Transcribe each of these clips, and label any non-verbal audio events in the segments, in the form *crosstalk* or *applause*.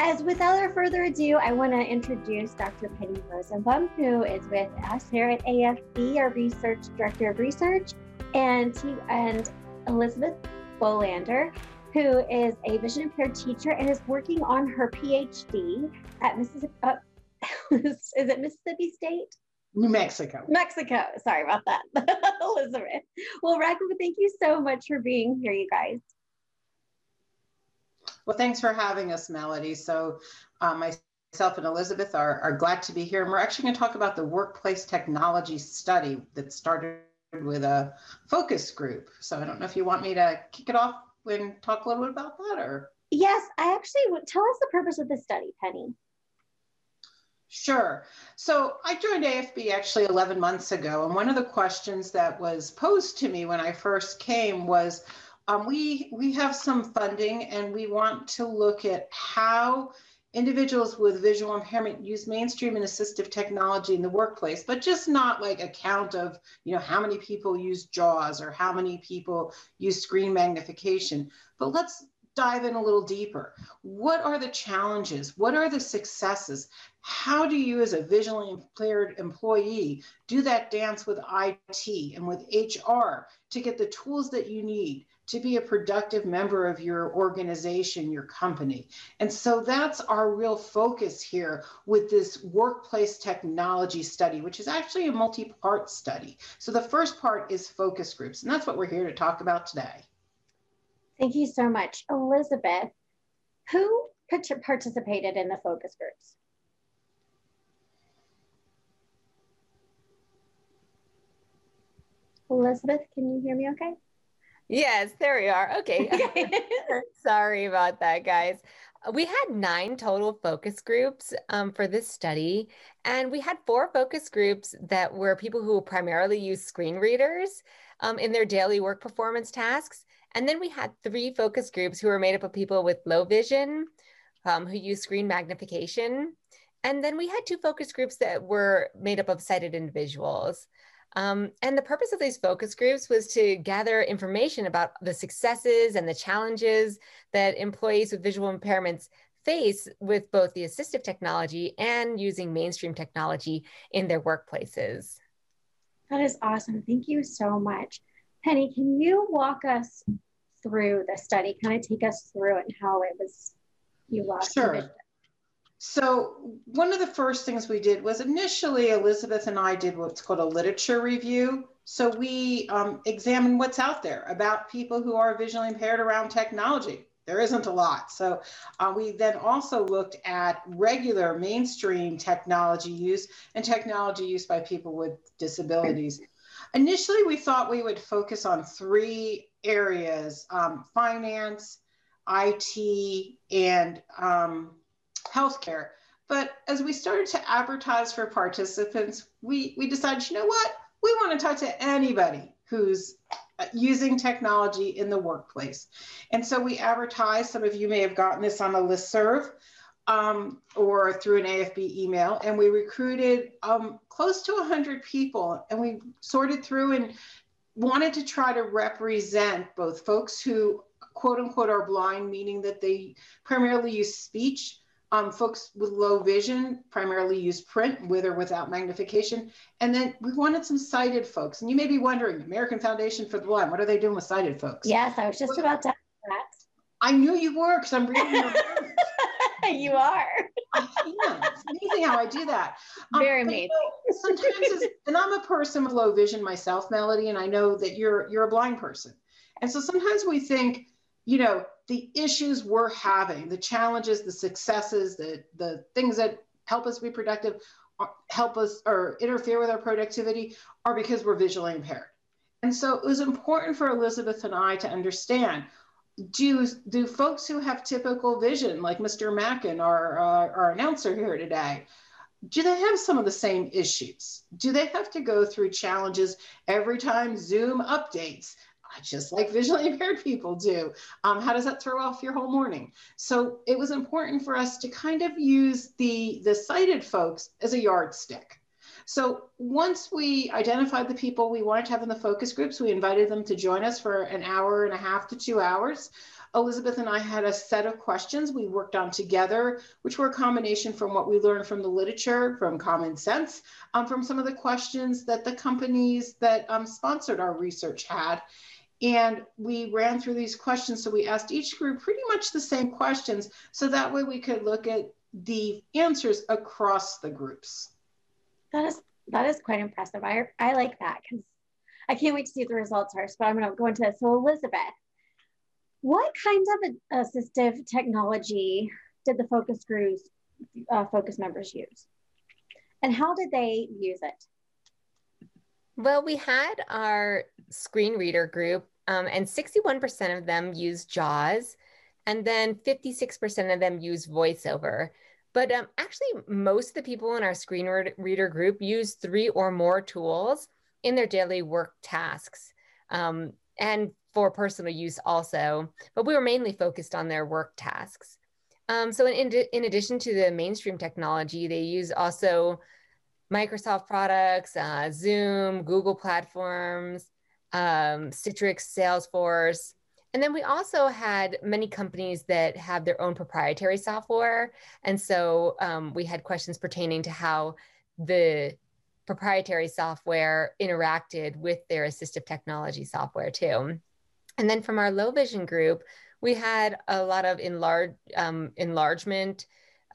as without further ado, I want to introduce Dr. Penny Rosenblum, who is with us here at AFB, our research director of research, and he, and Elizabeth Bolander, who is a vision impaired teacher and is working on her PhD at Mississippi. Uh, *laughs* is it Mississippi State? New Mexico. Mexico. Sorry about that, *laughs* Elizabeth. Well, thank you so much for being here, you guys. Well, thanks for having us, Melody. So, uh, myself and Elizabeth are, are glad to be here. And we're actually going to talk about the workplace technology study that started with a focus group. So, I don't know if you want me to kick it off and talk a little bit about that or. Yes, I actually would tell us the purpose of the study, Penny. Sure. So I joined AFB actually 11 months ago. And one of the questions that was posed to me when I first came was um, we we have some funding and we want to look at how individuals with visual impairment use mainstream and assistive technology in the workplace but just not like a count of you know how many people use jaws or how many people use screen magnification. But let's dive in a little deeper. What are the challenges? What are the successes? How do you as a visually impaired employee do that dance with IT and with HR to get the tools that you need to be a productive member of your organization, your company. And so that's our real focus here with this workplace technology study, which is actually a multi part study. So the first part is focus groups, and that's what we're here to talk about today. Thank you so much. Elizabeth, who participated in the focus groups? Elizabeth, can you hear me okay? Yes, there we are. *laughs* Okay. Sorry about that, guys. We had nine total focus groups um, for this study, and we had four focus groups that were people who primarily use screen readers um, in their daily work performance tasks. And then we had three focus groups who were made up of people with low vision, um, who use screen magnification. And then we had two focus groups that were made up of sighted individuals. Um, and the purpose of these focus groups was to gather information about the successes and the challenges that employees with visual impairments face with both the assistive technology and using mainstream technology in their workplaces. That is awesome. Thank you so much. Penny, can you walk us through the study, kind of take us through it and how it was you lost? Sure. So one of the first things we did was initially Elizabeth and I did what's called a literature review. So we um, examined what's out there about people who are visually impaired around technology. There isn't a lot. So uh, we then also looked at regular mainstream technology use and technology use by people with disabilities. Initially, we thought we would focus on three areas um, finance, IT, and um, healthcare. But as we started to advertise for participants, we, we decided, you know what? We want to talk to anybody who's uh, using technology in the workplace. And so we advertised, some of you may have gotten this on a list serve um, or through an AFB email, and we recruited um, close to 100 people and we sorted through and wanted to try to represent both folks who quote unquote are blind, meaning that they primarily use speech um, folks with low vision primarily use print with or without magnification. And then we wanted some sighted folks. And you may be wondering, American Foundation for the Blind, what are they doing with sighted folks? Yes, I was just well, about to ask that. I knew you were because I'm reading your *laughs* You are. I can. It's amazing how I do that. Um, Very amazing. You know, sometimes, and I'm a person with low vision myself, Melody, and I know that you're you're a blind person. And so sometimes we think, you know, the issues we're having, the challenges, the successes, the, the things that help us be productive, uh, help us or interfere with our productivity are because we're visually impaired. And so it was important for Elizabeth and I to understand do, do folks who have typical vision, like Mr. Mackin, our, our, our announcer here today, do they have some of the same issues? Do they have to go through challenges every time Zoom updates? Just like *laughs* visually impaired people do. Um, how does that throw off your whole morning? So it was important for us to kind of use the, the sighted folks as a yardstick. So once we identified the people we wanted to have in the focus groups, we invited them to join us for an hour and a half to two hours. Elizabeth and I had a set of questions we worked on together, which were a combination from what we learned from the literature, from common sense, um, from some of the questions that the companies that um, sponsored our research had. And we ran through these questions. So we asked each group pretty much the same questions. So that way we could look at the answers across the groups. That is that is quite impressive. I I like that because I can't wait to see what the results are. So I'm going to go into this. so Elizabeth, what kinds of assistive technology did the focus groups uh, focus members use, and how did they use it? Well, we had our screen reader group, um, and 61% of them use JAWS, and then 56% of them use VoiceOver. But um, actually, most of the people in our screen reader group use three or more tools in their daily work tasks um, and for personal use also. But we were mainly focused on their work tasks. Um, so, in, in addition to the mainstream technology, they use also Microsoft products, uh, Zoom, Google platforms, um, Citrix, Salesforce. And then we also had many companies that have their own proprietary software. And so um, we had questions pertaining to how the proprietary software interacted with their assistive technology software too. And then from our low vision group, we had a lot of enlarge, um, enlargement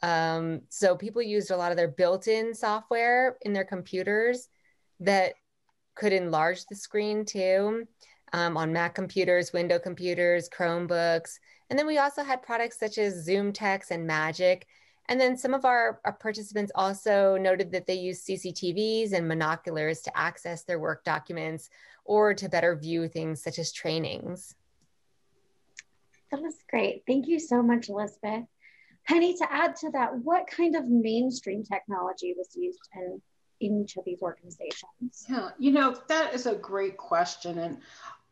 um, so people used a lot of their built-in software in their computers that could enlarge the screen too um, on Mac computers, Window computers, Chromebooks. And then we also had products such as Zoom Text and Magic. And then some of our, our participants also noted that they use CCTVs and monoculars to access their work documents or to better view things such as trainings. That was great. Thank you so much, Elizabeth. Penny, to add to that, what kind of mainstream technology was used in, in each of these organizations? Yeah, you know, that is a great question. And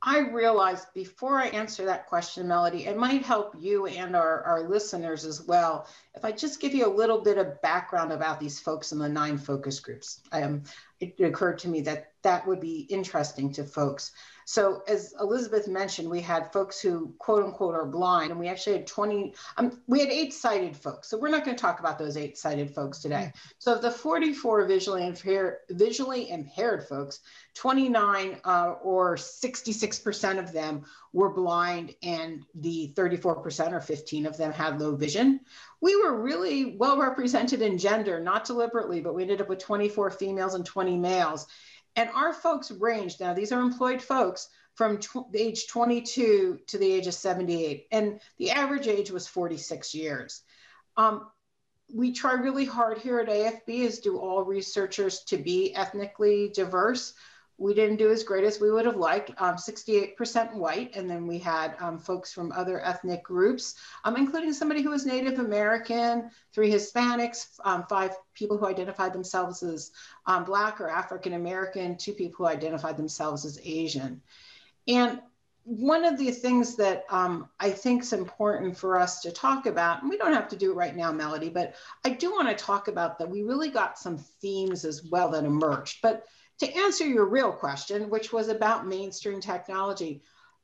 I realized before I answer that question, Melody, it might help you and our, our listeners as well. If I just give you a little bit of background about these folks in the nine focus groups, um, it occurred to me that that would be interesting to folks. So as Elizabeth mentioned, we had folks who quote unquote are blind, and we actually had 20, um, we had eight sighted folks. So we're not going to talk about those eight sighted folks today. Mm-hmm. So of the 44 visually impaired, visually impaired folks, 29 uh, or 66% of them were blind and the 34% or 15 of them had low vision. We were really well represented in gender, not deliberately, but we ended up with 24 females and 20 males. And our folks range now, these are employed folks from tw- age 22 to the age of 78. And the average age was 46 years. Um, we try really hard here at AFB is do all researchers to be ethnically diverse we didn't do as great as we would have liked. Um, 68% white, and then we had um, folks from other ethnic groups, um, including somebody who was Native American, three Hispanics, um, five people who identified themselves as um, Black or African American, two people who identified themselves as Asian. And one of the things that um, I think is important for us to talk about, and we don't have to do it right now, Melody, but I do want to talk about that we really got some themes as well that emerged. But to answer your real question, which was about mainstream technology,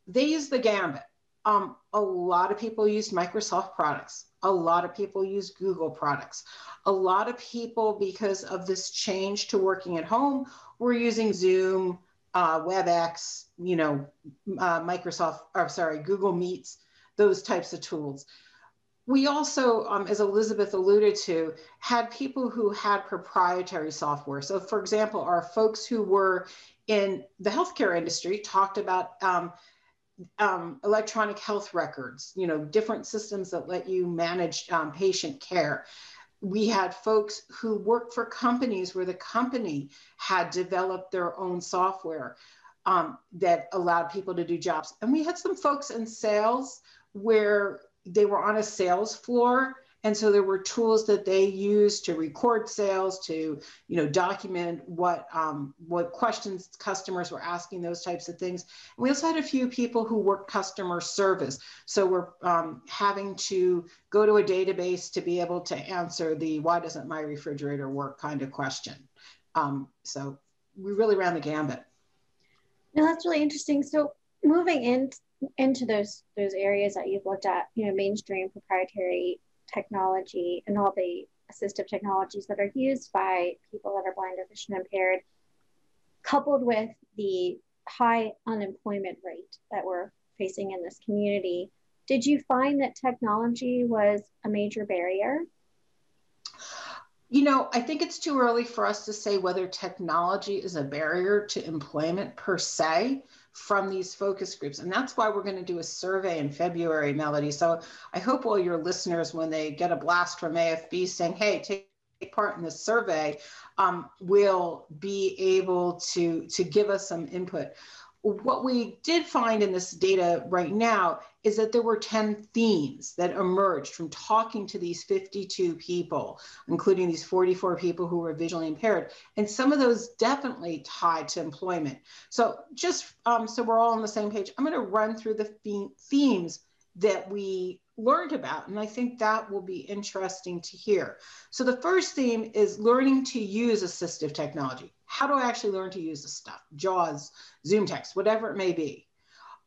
they use the gambit. Um, a lot of people use Microsoft products. A lot of people use Google products. A lot of people, because of this change to working at home, were using Zoom, uh, WebEx, you know, uh, Microsoft, or sorry, Google Meets, those types of tools we also, um, as Elizabeth alluded to, had people who had proprietary software. So, for example, our folks who were in the healthcare industry talked about um, um, electronic health records, you know, different systems that let you manage um, patient care. We had folks who worked for companies where the company had developed their own software um, that allowed people to do jobs. And we had some folks in sales where they were on a sales floor. And so there were tools that they used to record sales to you know document what um, what questions customers were asking those types of things. And we also had a few people who worked customer service. So we're um, having to go to a database to be able to answer the why doesn't my refrigerator work kind of question. Um, so we really ran the gambit. No that's really interesting. So moving in into those those areas that you've looked at, you know, mainstream proprietary technology and all the assistive technologies that are used by people that are blind or vision impaired, coupled with the high unemployment rate that we're facing in this community, did you find that technology was a major barrier? You know, I think it's too early for us to say whether technology is a barrier to employment per se from these focus groups. And that's why we're going to do a survey in February, Melody. So I hope all your listeners, when they get a blast from AFB saying, hey, take part in this survey, um, will be able to, to give us some input what we did find in this data right now is that there were 10 themes that emerged from talking to these 52 people, including these 44 people who were visually impaired. And some of those definitely tied to employment. So, just um, so we're all on the same page, I'm going to run through the themes that we learned about. And I think that will be interesting to hear. So, the first theme is learning to use assistive technology. How do I actually learn to use this stuff? JAWS, ZoomText, whatever it may be.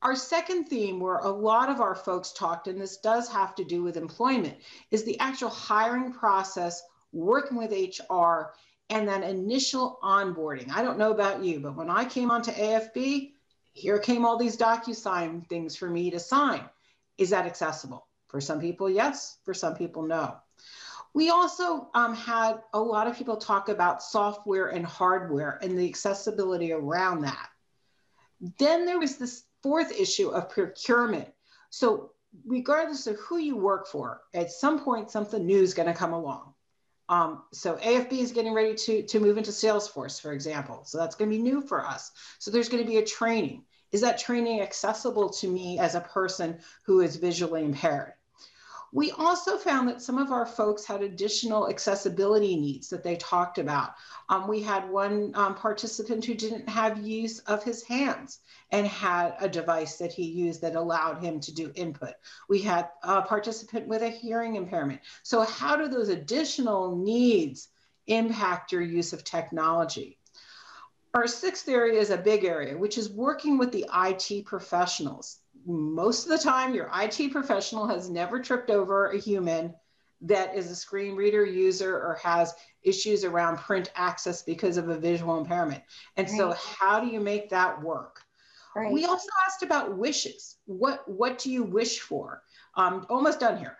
Our second theme, where a lot of our folks talked, and this does have to do with employment, is the actual hiring process, working with HR, and then initial onboarding. I don't know about you, but when I came onto AFB, here came all these DocuSign things for me to sign. Is that accessible? For some people, yes. For some people, no. We also um, had a lot of people talk about software and hardware and the accessibility around that. Then there was this fourth issue of procurement. So, regardless of who you work for, at some point something new is going to come along. Um, so AFB is getting ready to, to move into Salesforce, for example. So that's going to be new for us. So there's going to be a training. Is that training accessible to me as a person who is visually impaired? We also found that some of our folks had additional accessibility needs that they talked about. Um, we had one um, participant who didn't have use of his hands and had a device that he used that allowed him to do input. We had a participant with a hearing impairment. So, how do those additional needs impact your use of technology? Our sixth area is a big area, which is working with the IT professionals most of the time your IT professional has never tripped over a human that is a screen reader user or has issues around print access because of a visual impairment. And right. so how do you make that work? Right. We also asked about wishes. What what do you wish for? Um, almost done here.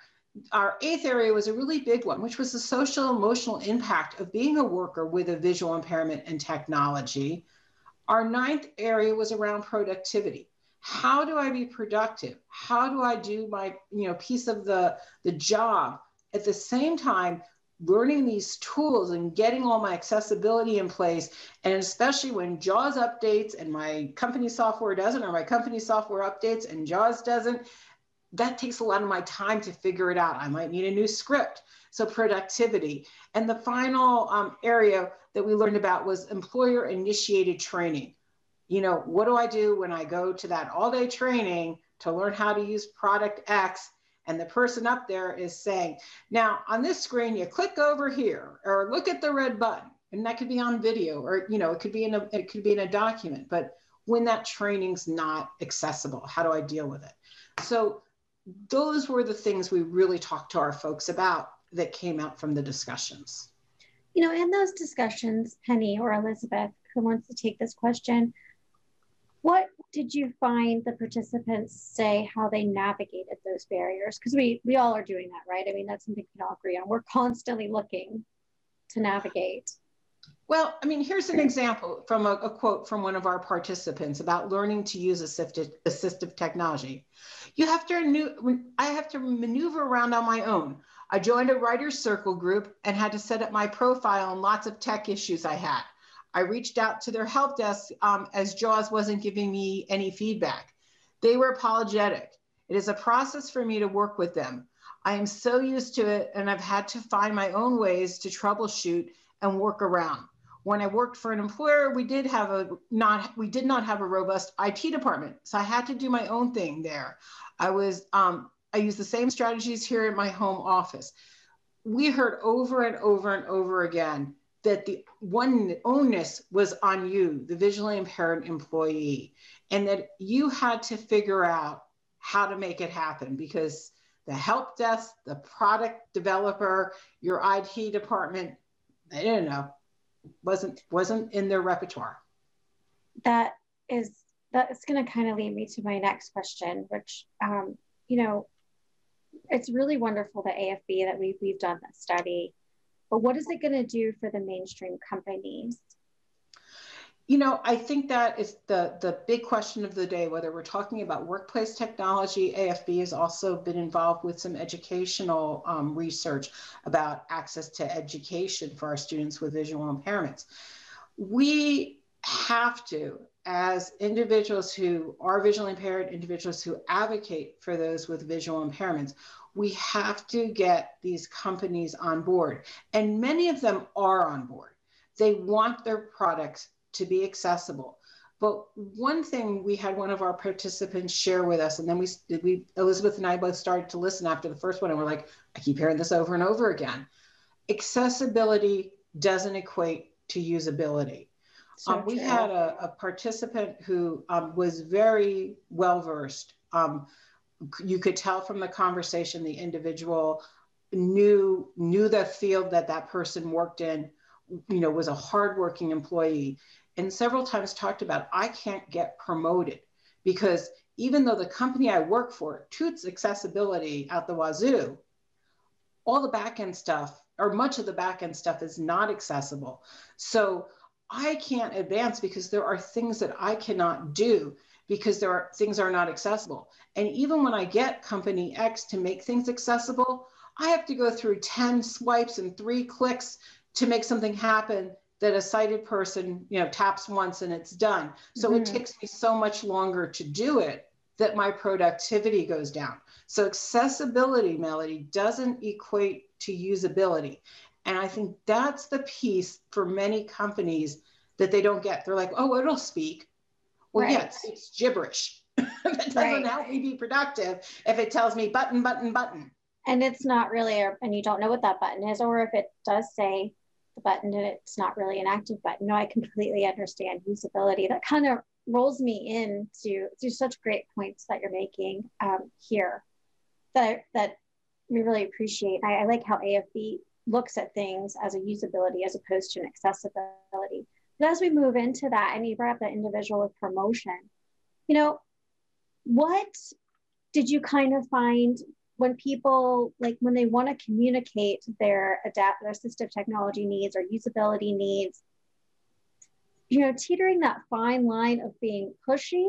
Our eighth area was a really big one, which was the social emotional impact of being a worker with a visual impairment and technology. Our ninth area was around productivity how do i be productive? How do i do my you know piece of the the job? At the same time learning these tools and getting all my accessibility in place and especially when jaws updates and my company software doesn't or my company software updates and jaws doesn't that takes a lot of my time to figure it out. I might need a new script. So productivity. And the final um, area that we learned about was employer initiated training you know, what do I do when I go to that all day training to learn how to use product X? And the person up there is saying, now on this screen, you click over here or look at the red button. And that could be on video or, you know, it could be in a, it could be in a document, but when that training's not accessible, how do I deal with it? So those were the things we really talked to our folks about that came out from the discussions. You know, in those discussions, Penny or Elizabeth, who wants to take this question, what did you find the participants say how they navigated those barriers? Because we we all are doing that, right? I mean, that's something we can all agree on. We're constantly looking to navigate. Well, I mean, here's an example from a, a, quote from one of our participants about learning to use assistive, assistive technology. You have to, I have to maneuver around on my own. I joined a writer's circle group and had to set up my profile and lots of tech issues I had. I reached out to their help desk um, as JAWS wasn't giving me any feedback. They were apologetic. It is a process for me to work with them. I am so used to it, and I've had to find my own ways to troubleshoot and work around. When I worked for an employer, we did have a not we did not have a robust IT department, so I had to do my own thing there. I was um, I used the same strategies here in my home office. We heard over and over and over again that the one onus was on you, the visually impaired employee, and that you had to figure out how to make it happen because the help desk, the product developer, your IT department, I don't know, wasn't wasn't in their repertoire. That is that's going to kind of lead me to my next question, which um, you know, it's really wonderful that AFB that we've we've done this study, but what is it going to do for the mainstream companies? You know, I think that is the the big question of the day. Whether we're talking about workplace technology, AFB has also been involved with some educational um, research about access to education for our students with visual impairments. We have to, as individuals who are visually impaired, individuals who advocate for those with visual impairments, we have to get these companies on board. And many of them are on board. They want their products to be accessible. But one thing we had one of our participants share with us, and then we, we Elizabeth and I both started to listen after the first one, and we're like, I keep hearing this over and over again. Accessibility doesn't equate to usability. So um, we had a, a, participant who um, was very well versed. Um, you could tell from the conversation the individual knew knew the field that that person worked in. You know, was a hardworking employee, and several times talked about I can't get promoted because even though the company I work for toots accessibility out the wazoo, all the back end stuff or much of the back end stuff is not accessible. So I can't advance because there are things that I cannot do because there are things are not accessible. And even when I get company X to make things accessible, I have to go through 10 swipes and three clicks to make something happen that a sighted person, you know, taps once and it's done. So mm-hmm. it takes me so much longer to do it that my productivity goes down. So accessibility, Melody, doesn't equate to usability. And I think that's the piece for many companies that they don't get. They're like, oh, it'll speak. Well, right. yes, it's gibberish. *laughs* it doesn't right. help me be productive if it tells me button, button, button. And it's not really, a, and you don't know what that button is, or if it does say the button and it's not really an active button. No, I completely understand usability. That kind of rolls me into to such great points that you're making um, here that that we really appreciate. I, I like how AFB looks at things as a usability as opposed to an accessibility. But as we move into that, and you brought up the individual with promotion, you know, what did you kind of find when people like when they want to communicate their adapt their assistive technology needs or usability needs, you know, teetering that fine line of being pushy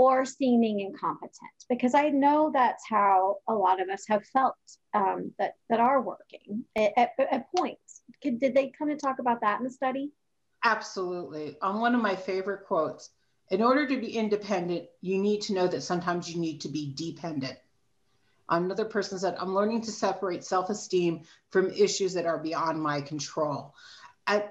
or seeming incompetent because i know that's how a lot of us have felt um, that that are working at, at, at points. Could, did they come and talk about that in the study? Absolutely. On one of my favorite quotes in order to be independent you need to know that sometimes you need to be dependent. Another person said i'm learning to separate self-esteem from issues that are beyond my control. I,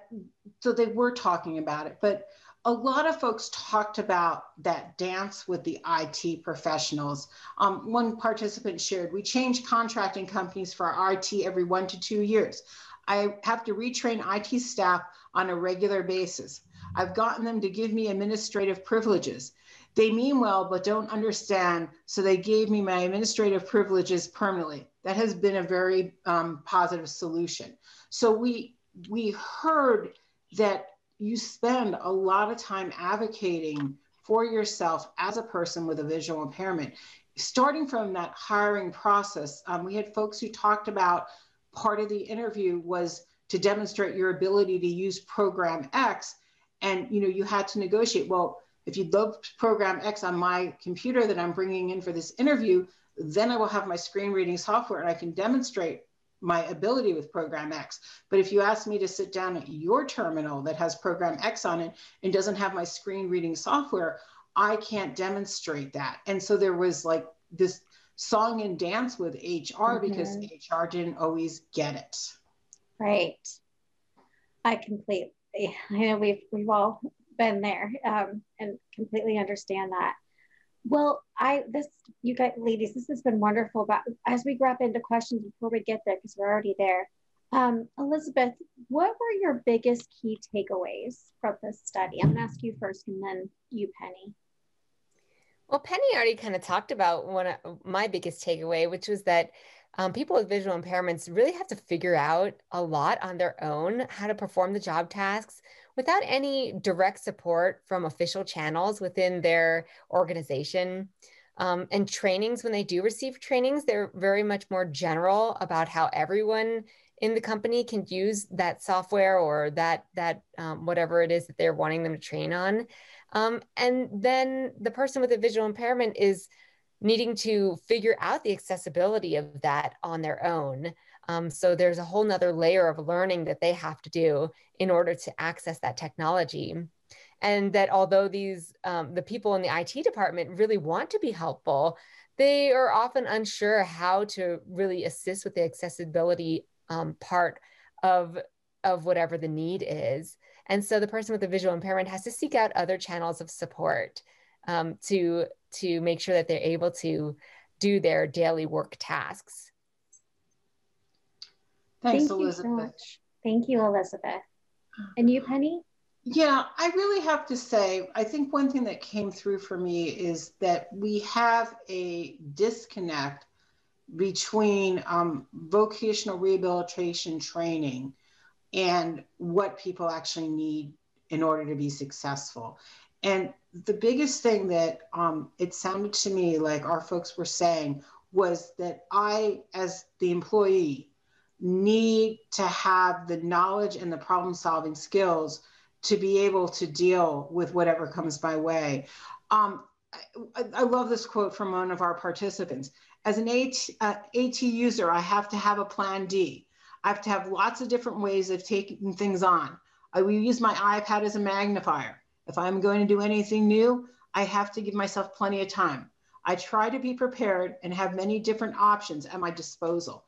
so they were talking about it but a lot of folks talked about that dance with the IT professionals. Um, one participant shared, we change contracting companies for our IT every one to two years. I have to retrain IT staff on a regular basis. I've gotten them to give me administrative privileges. They mean well, but don't understand, so they gave me my administrative privileges permanently. That has been a very um, positive solution. So we we heard that you spend a lot of time advocating for yourself as a person with a visual impairment. Starting from that hiring process, um, we had folks who talked about part of the interview was to demonstrate your ability to use program X. And you know, you had to negotiate. Well, if you load program X on my computer that I'm bringing in for this interview, then I will have my screen reading software and I can demonstrate my ability with program X. But if you ask me to sit down at your terminal that has program X on it and doesn't have my screen reading software, I can't demonstrate that. And so there was like this song and dance with HR mm-hmm. because HR didn't always get it. Right. I completely, I know we've, we've all been there um, and completely understand that. Well, I this you guys ladies, this has been wonderful. But as we grab into questions before we get there, because we're already there, Um, Elizabeth, what were your biggest key takeaways from this study? I'm going to ask you first and then you, Penny. Well, Penny already kind of talked about one of my biggest takeaway, which was that um, people with visual impairments really have to figure out a lot on their own how to perform the job tasks without any direct support from official channels within their organization. Um, and trainings, when they do receive trainings, they're very much more general about how everyone in the company can use that software or that that um, whatever it is that they're wanting them to train on. Um, and then the person with a visual impairment is needing to figure out the accessibility of that on their own. Um, so there's a whole nother layer of learning that they have to do in order to access that technology. And that although these um, the people in the IT department really want to be helpful, they are often unsure how to really assist with the accessibility um, part of of whatever the need is. And so the person with the visual impairment has to seek out other channels of support um, to to make sure that they're able to do their daily work tasks. Thanks, Thank Elizabeth. You so Thank you, Elizabeth. And you, Penny? Yeah, I really have to say, I think one thing that came through for me is that we have a disconnect between um, vocational rehabilitation training and what people actually need in order to be successful. And the biggest thing that um, it sounded to me like our folks were saying was that I, as the employee, need to have the knowledge and the problem solving skills to be able to deal with whatever comes my way. Um, I, I, love this quote from one of our participants. As an AT, uh, AT user, I have to have a plan D. I have to have lots of different ways of taking things on. I will use my iPad as a magnifier. If I'm going to do anything new, I have to give myself plenty of time. I try to be prepared and have many different options at my disposal.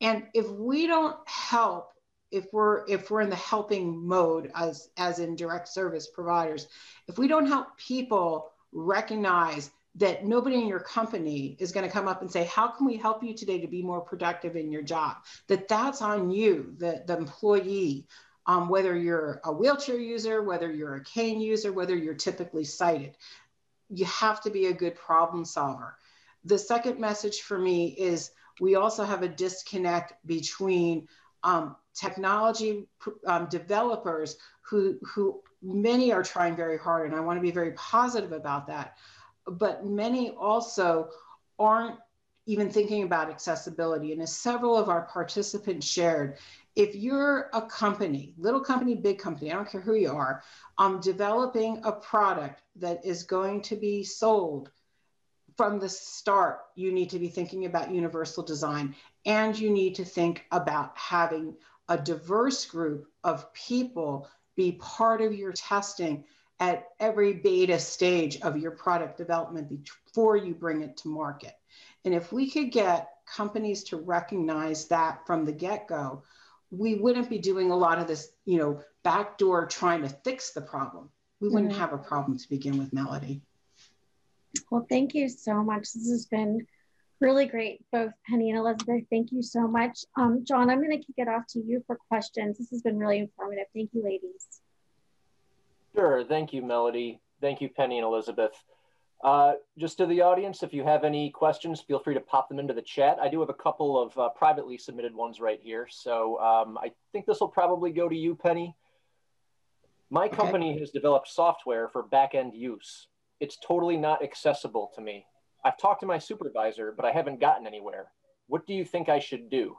And if we don't help, if we're if we're in the helping mode as as in direct service providers, if we don't help people recognize that nobody in your company is going to come up and say how can we help you today to be more productive in your job that that's on you the, the employee um, whether you're a wheelchair user, whether you're a cane user, whether you're typically sighted. You have to be a good problem solver. The second message for me is we also have a disconnect between um, technology um, developers who, who many are trying very hard, and I want to be very positive about that. But many also aren't even thinking about accessibility. And as several of our participants shared, if you're a company, little company, big company, I don't care who you are, um, developing a product that is going to be sold from the start, you need to be thinking about universal design and you need to think about having a diverse group of people be part of your testing at every beta stage of your product development before you bring it to market. And if we could get companies to recognize that from the get go, we wouldn't be doing a lot of this, you know, backdoor trying to fix the problem. We wouldn't mm-hmm. have a problem to begin with, Melody. Well, thank you so much. This has been really great, both Penny and Elizabeth. Thank you so much. Um, John, I'm going to kick it off to you for questions. This has been really informative. Thank you, ladies. Sure. Thank you, Melody. Thank you, Penny and Elizabeth. Uh, just to the audience, if you have any questions, feel free to pop them into the chat. I do have a couple of uh, privately submitted ones right here. So um, I think this will probably go to you, Penny. My okay. company has developed software for back-end use. It's totally not accessible to me. I've talked to my supervisor, but I haven't gotten anywhere. What do you think I should do?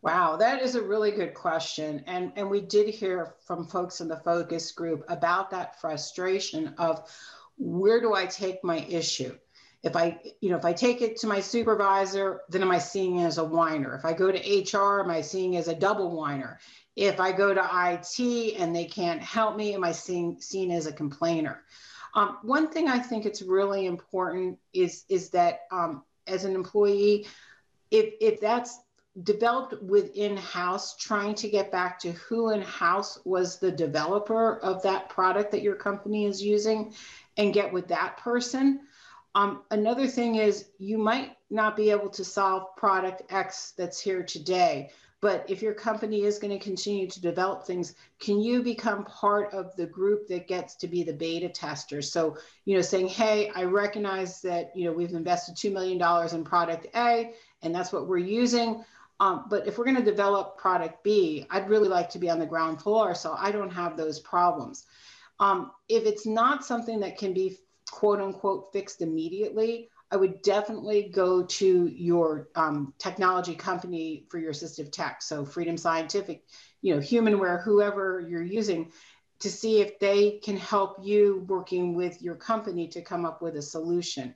Wow, that is a really good question. And, and we did hear from folks in the focus group about that frustration of where do I take my issue? If I, you know, if I take it to my supervisor, then am I seeing as a whiner? If I go to HR, am I seeing as a double whiner? If I go to IT and they can't help me, am I seeing seen as a complainer? Um, one thing I think it's really important is is that um, as an employee, if if that's developed within house, trying to get back to who in house was the developer of that product that your company is using, and get with that person. Um, another thing is you might not be able to solve product X that's here today, but if your company is going to continue to develop things, can you become part of the group that gets to be the beta tester? So, you know, saying, hey, I recognize that, you know, we've invested $2 million in product A, and that's what we're using. Um, but if we're going to develop product B, I'd really like to be on the ground floor so I don't have those problems. Um, if it's not something that can be quote unquote fixed immediately, I would definitely go to your um, technology company for your assistive tech. So Freedom Scientific, you know, Humanware, whoever you're using, to see if they can help you working with your company to come up with a solution.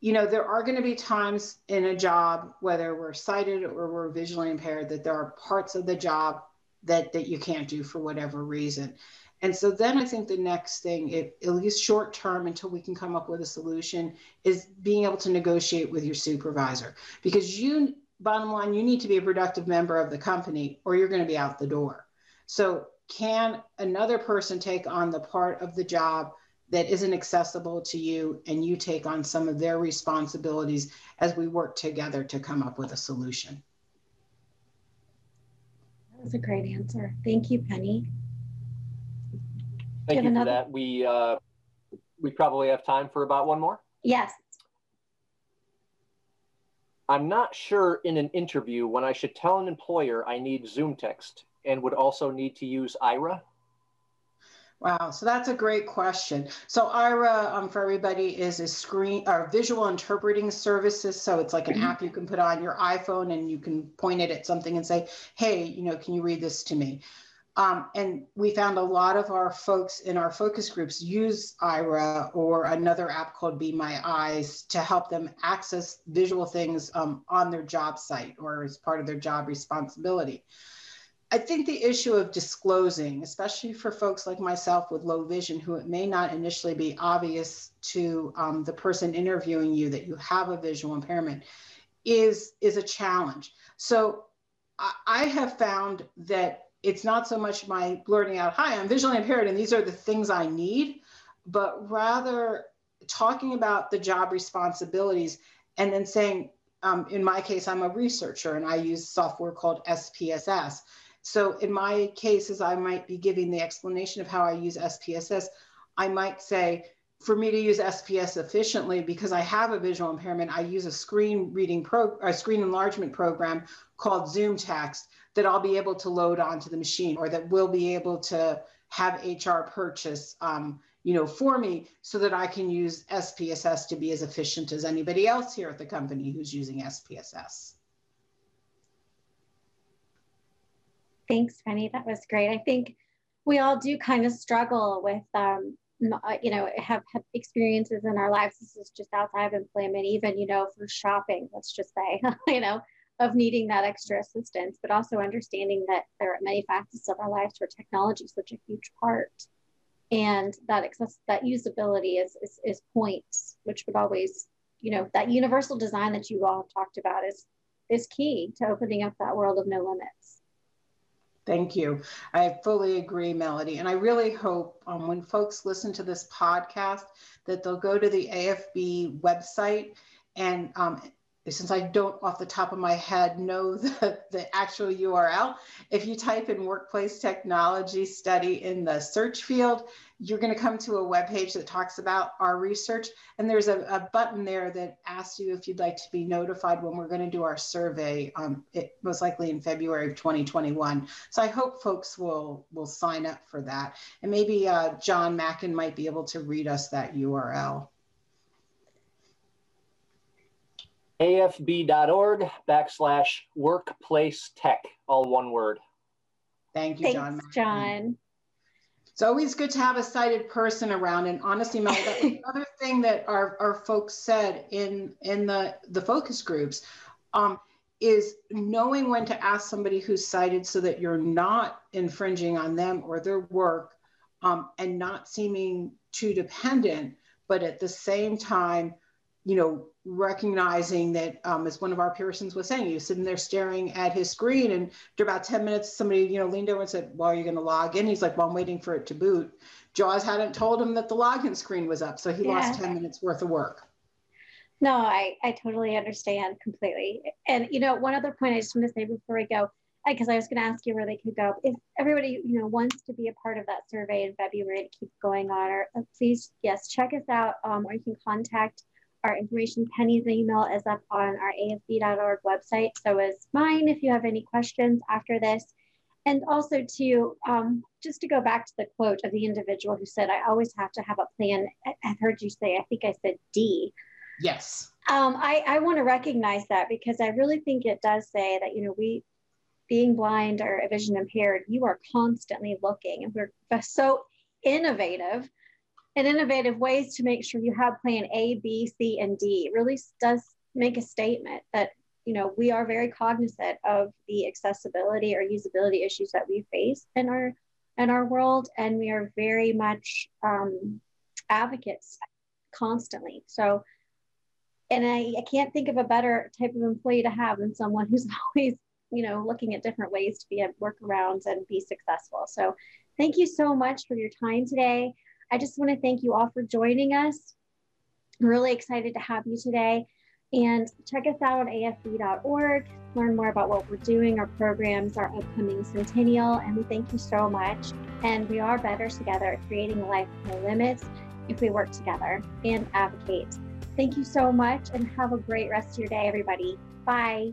You know, there are going to be times in a job, whether we're sighted or we're visually impaired, that there are parts of the job that, that you can't do for whatever reason. And so then I think the next thing, if, at least short term until we can come up with a solution, is being able to negotiate with your supervisor. Because you, bottom line, you need to be a productive member of the company or you're going to be out the door. So, can another person take on the part of the job that isn't accessible to you and you take on some of their responsibilities as we work together to come up with a solution? That was a great answer. Thank you, Penny. Thank you you, for another- that. We uh, we probably have time for about one more. Yes. I'm not sure in an interview when I should tell an employer I need Zoom text and would also need to use Aira. Wow, so that's a great question. So Aira, um, for everybody, is a screen or visual interpreting services. So it's like an app you can put on your iPhone and you can point it at something and say, "Hey, you know, can you read this to me?" Um, and we found a lot of our folks in our focus groups use Aira or another app called Be My Eyes to help them access visual things um, on their job site or as part of their job responsibility. I think the issue of disclosing, especially for folks like myself with low vision, who it may not initially be obvious to um, the person interviewing you that you have a visual impairment, is is a challenge. So I, I have found that it's not so much my blurting out, hi, I'm visually impaired and these are the things I need, but rather talking about the job responsibilities and then saying, um, in my case, I'm a researcher and I use software called SPSS. So in my cases, I might be giving the explanation of how I use SPSS. I might say, for me to use SPS efficiently, because I have a visual impairment, I use a screen reading pro, a screen enlargement program called Zoom Text that I'll be able to load onto the machine or that we'll be able to have HR purchase, um, you know, for me so that I can use SPSS to be as efficient as anybody else here at the company who's using SPSS. Thanks, Penny. That was great. I think we all do kind of struggle with, um, you know, have, have experiences in our lives. This is just outside of employment, even, you know, for shopping, let's just say, *laughs* you know, of needing that extra assistance, but also understanding that there are many facets of our lives where technology is such a huge part. And that access, that usability is, is, is points, which would always, you know, that universal design that you all talked about is, is key to opening up that world of no limits. Thank you. I fully agree, Melody. And I really hope um, when folks listen to this podcast that they'll go to the AFB website and um, since I don't off the top of my head know *laughs* the, the actual URL, if you type in workplace technology study in the search field, you're going to come to a web page that talks about our research. And there's a, a, button there that asks you if you'd like to be notified when we're going to do our survey, um, it, most likely in February of 2021. So I hope folks will, will sign up for that. And maybe uh, John Mackin might be able to read us that URL. afb.org backslash workplace tech, all one word. Thank you, Thanks, John. John. It's always good to have a sighted person around. And honestly, Mel, that was *laughs* another thing that our, our folks said in, in the, the focus groups um, is knowing when to ask somebody who's sighted so that you're not infringing on them or their work um, and not seeming too dependent, but at the same time, you know, recognizing that, um, as one of our Pearsons was saying, he was sitting there staring at his screen, and after about 10 minutes, somebody, you know, leaned over and said, Well, are you going to log in? He's like, Well, I'm waiting for it to boot. Jaws hadn't told him that the login screen was up, so he Yeah. lost 10 minutes worth of work. No, I, I totally understand completely. And, you know, one other point I just want to say before we go, because I was going to ask you where they could go. If everybody, you know, wants to be a part of that survey in February to keep going on, or uh, please, yes, check us out, um, or you can contact our information. Penny's email is up on our afb.org website. So is mine if you have any questions after this. And also to um, just to go back to the quote of the individual who said, I always have to have a plan. I've heard you say, I think I said D. Yes. Um, I, I want to recognize that because I really think it does say that, you know, we, being blind or vision impaired, you are constantly looking and we're so innovative and innovative ways to make sure you have plan A, B, C, and D. Really does make a statement that, you know, we are very cognizant of the accessibility or usability issues that we face in our in our world, and we are very much um, advocates constantly. So and I, I can't think of a better type of employee to have than someone who's *laughs* always you know looking at different ways to be at workarounds and be successful so thank you so much for your time today i just want to thank you all for joining us I'm really excited to have you today and check us out on afb.org learn more about what we're doing our programs our upcoming centennial and we thank you so much and we are better together at creating a life with no limits if we work together and advocate Thank you so much and have a great rest of your day, everybody. Bye.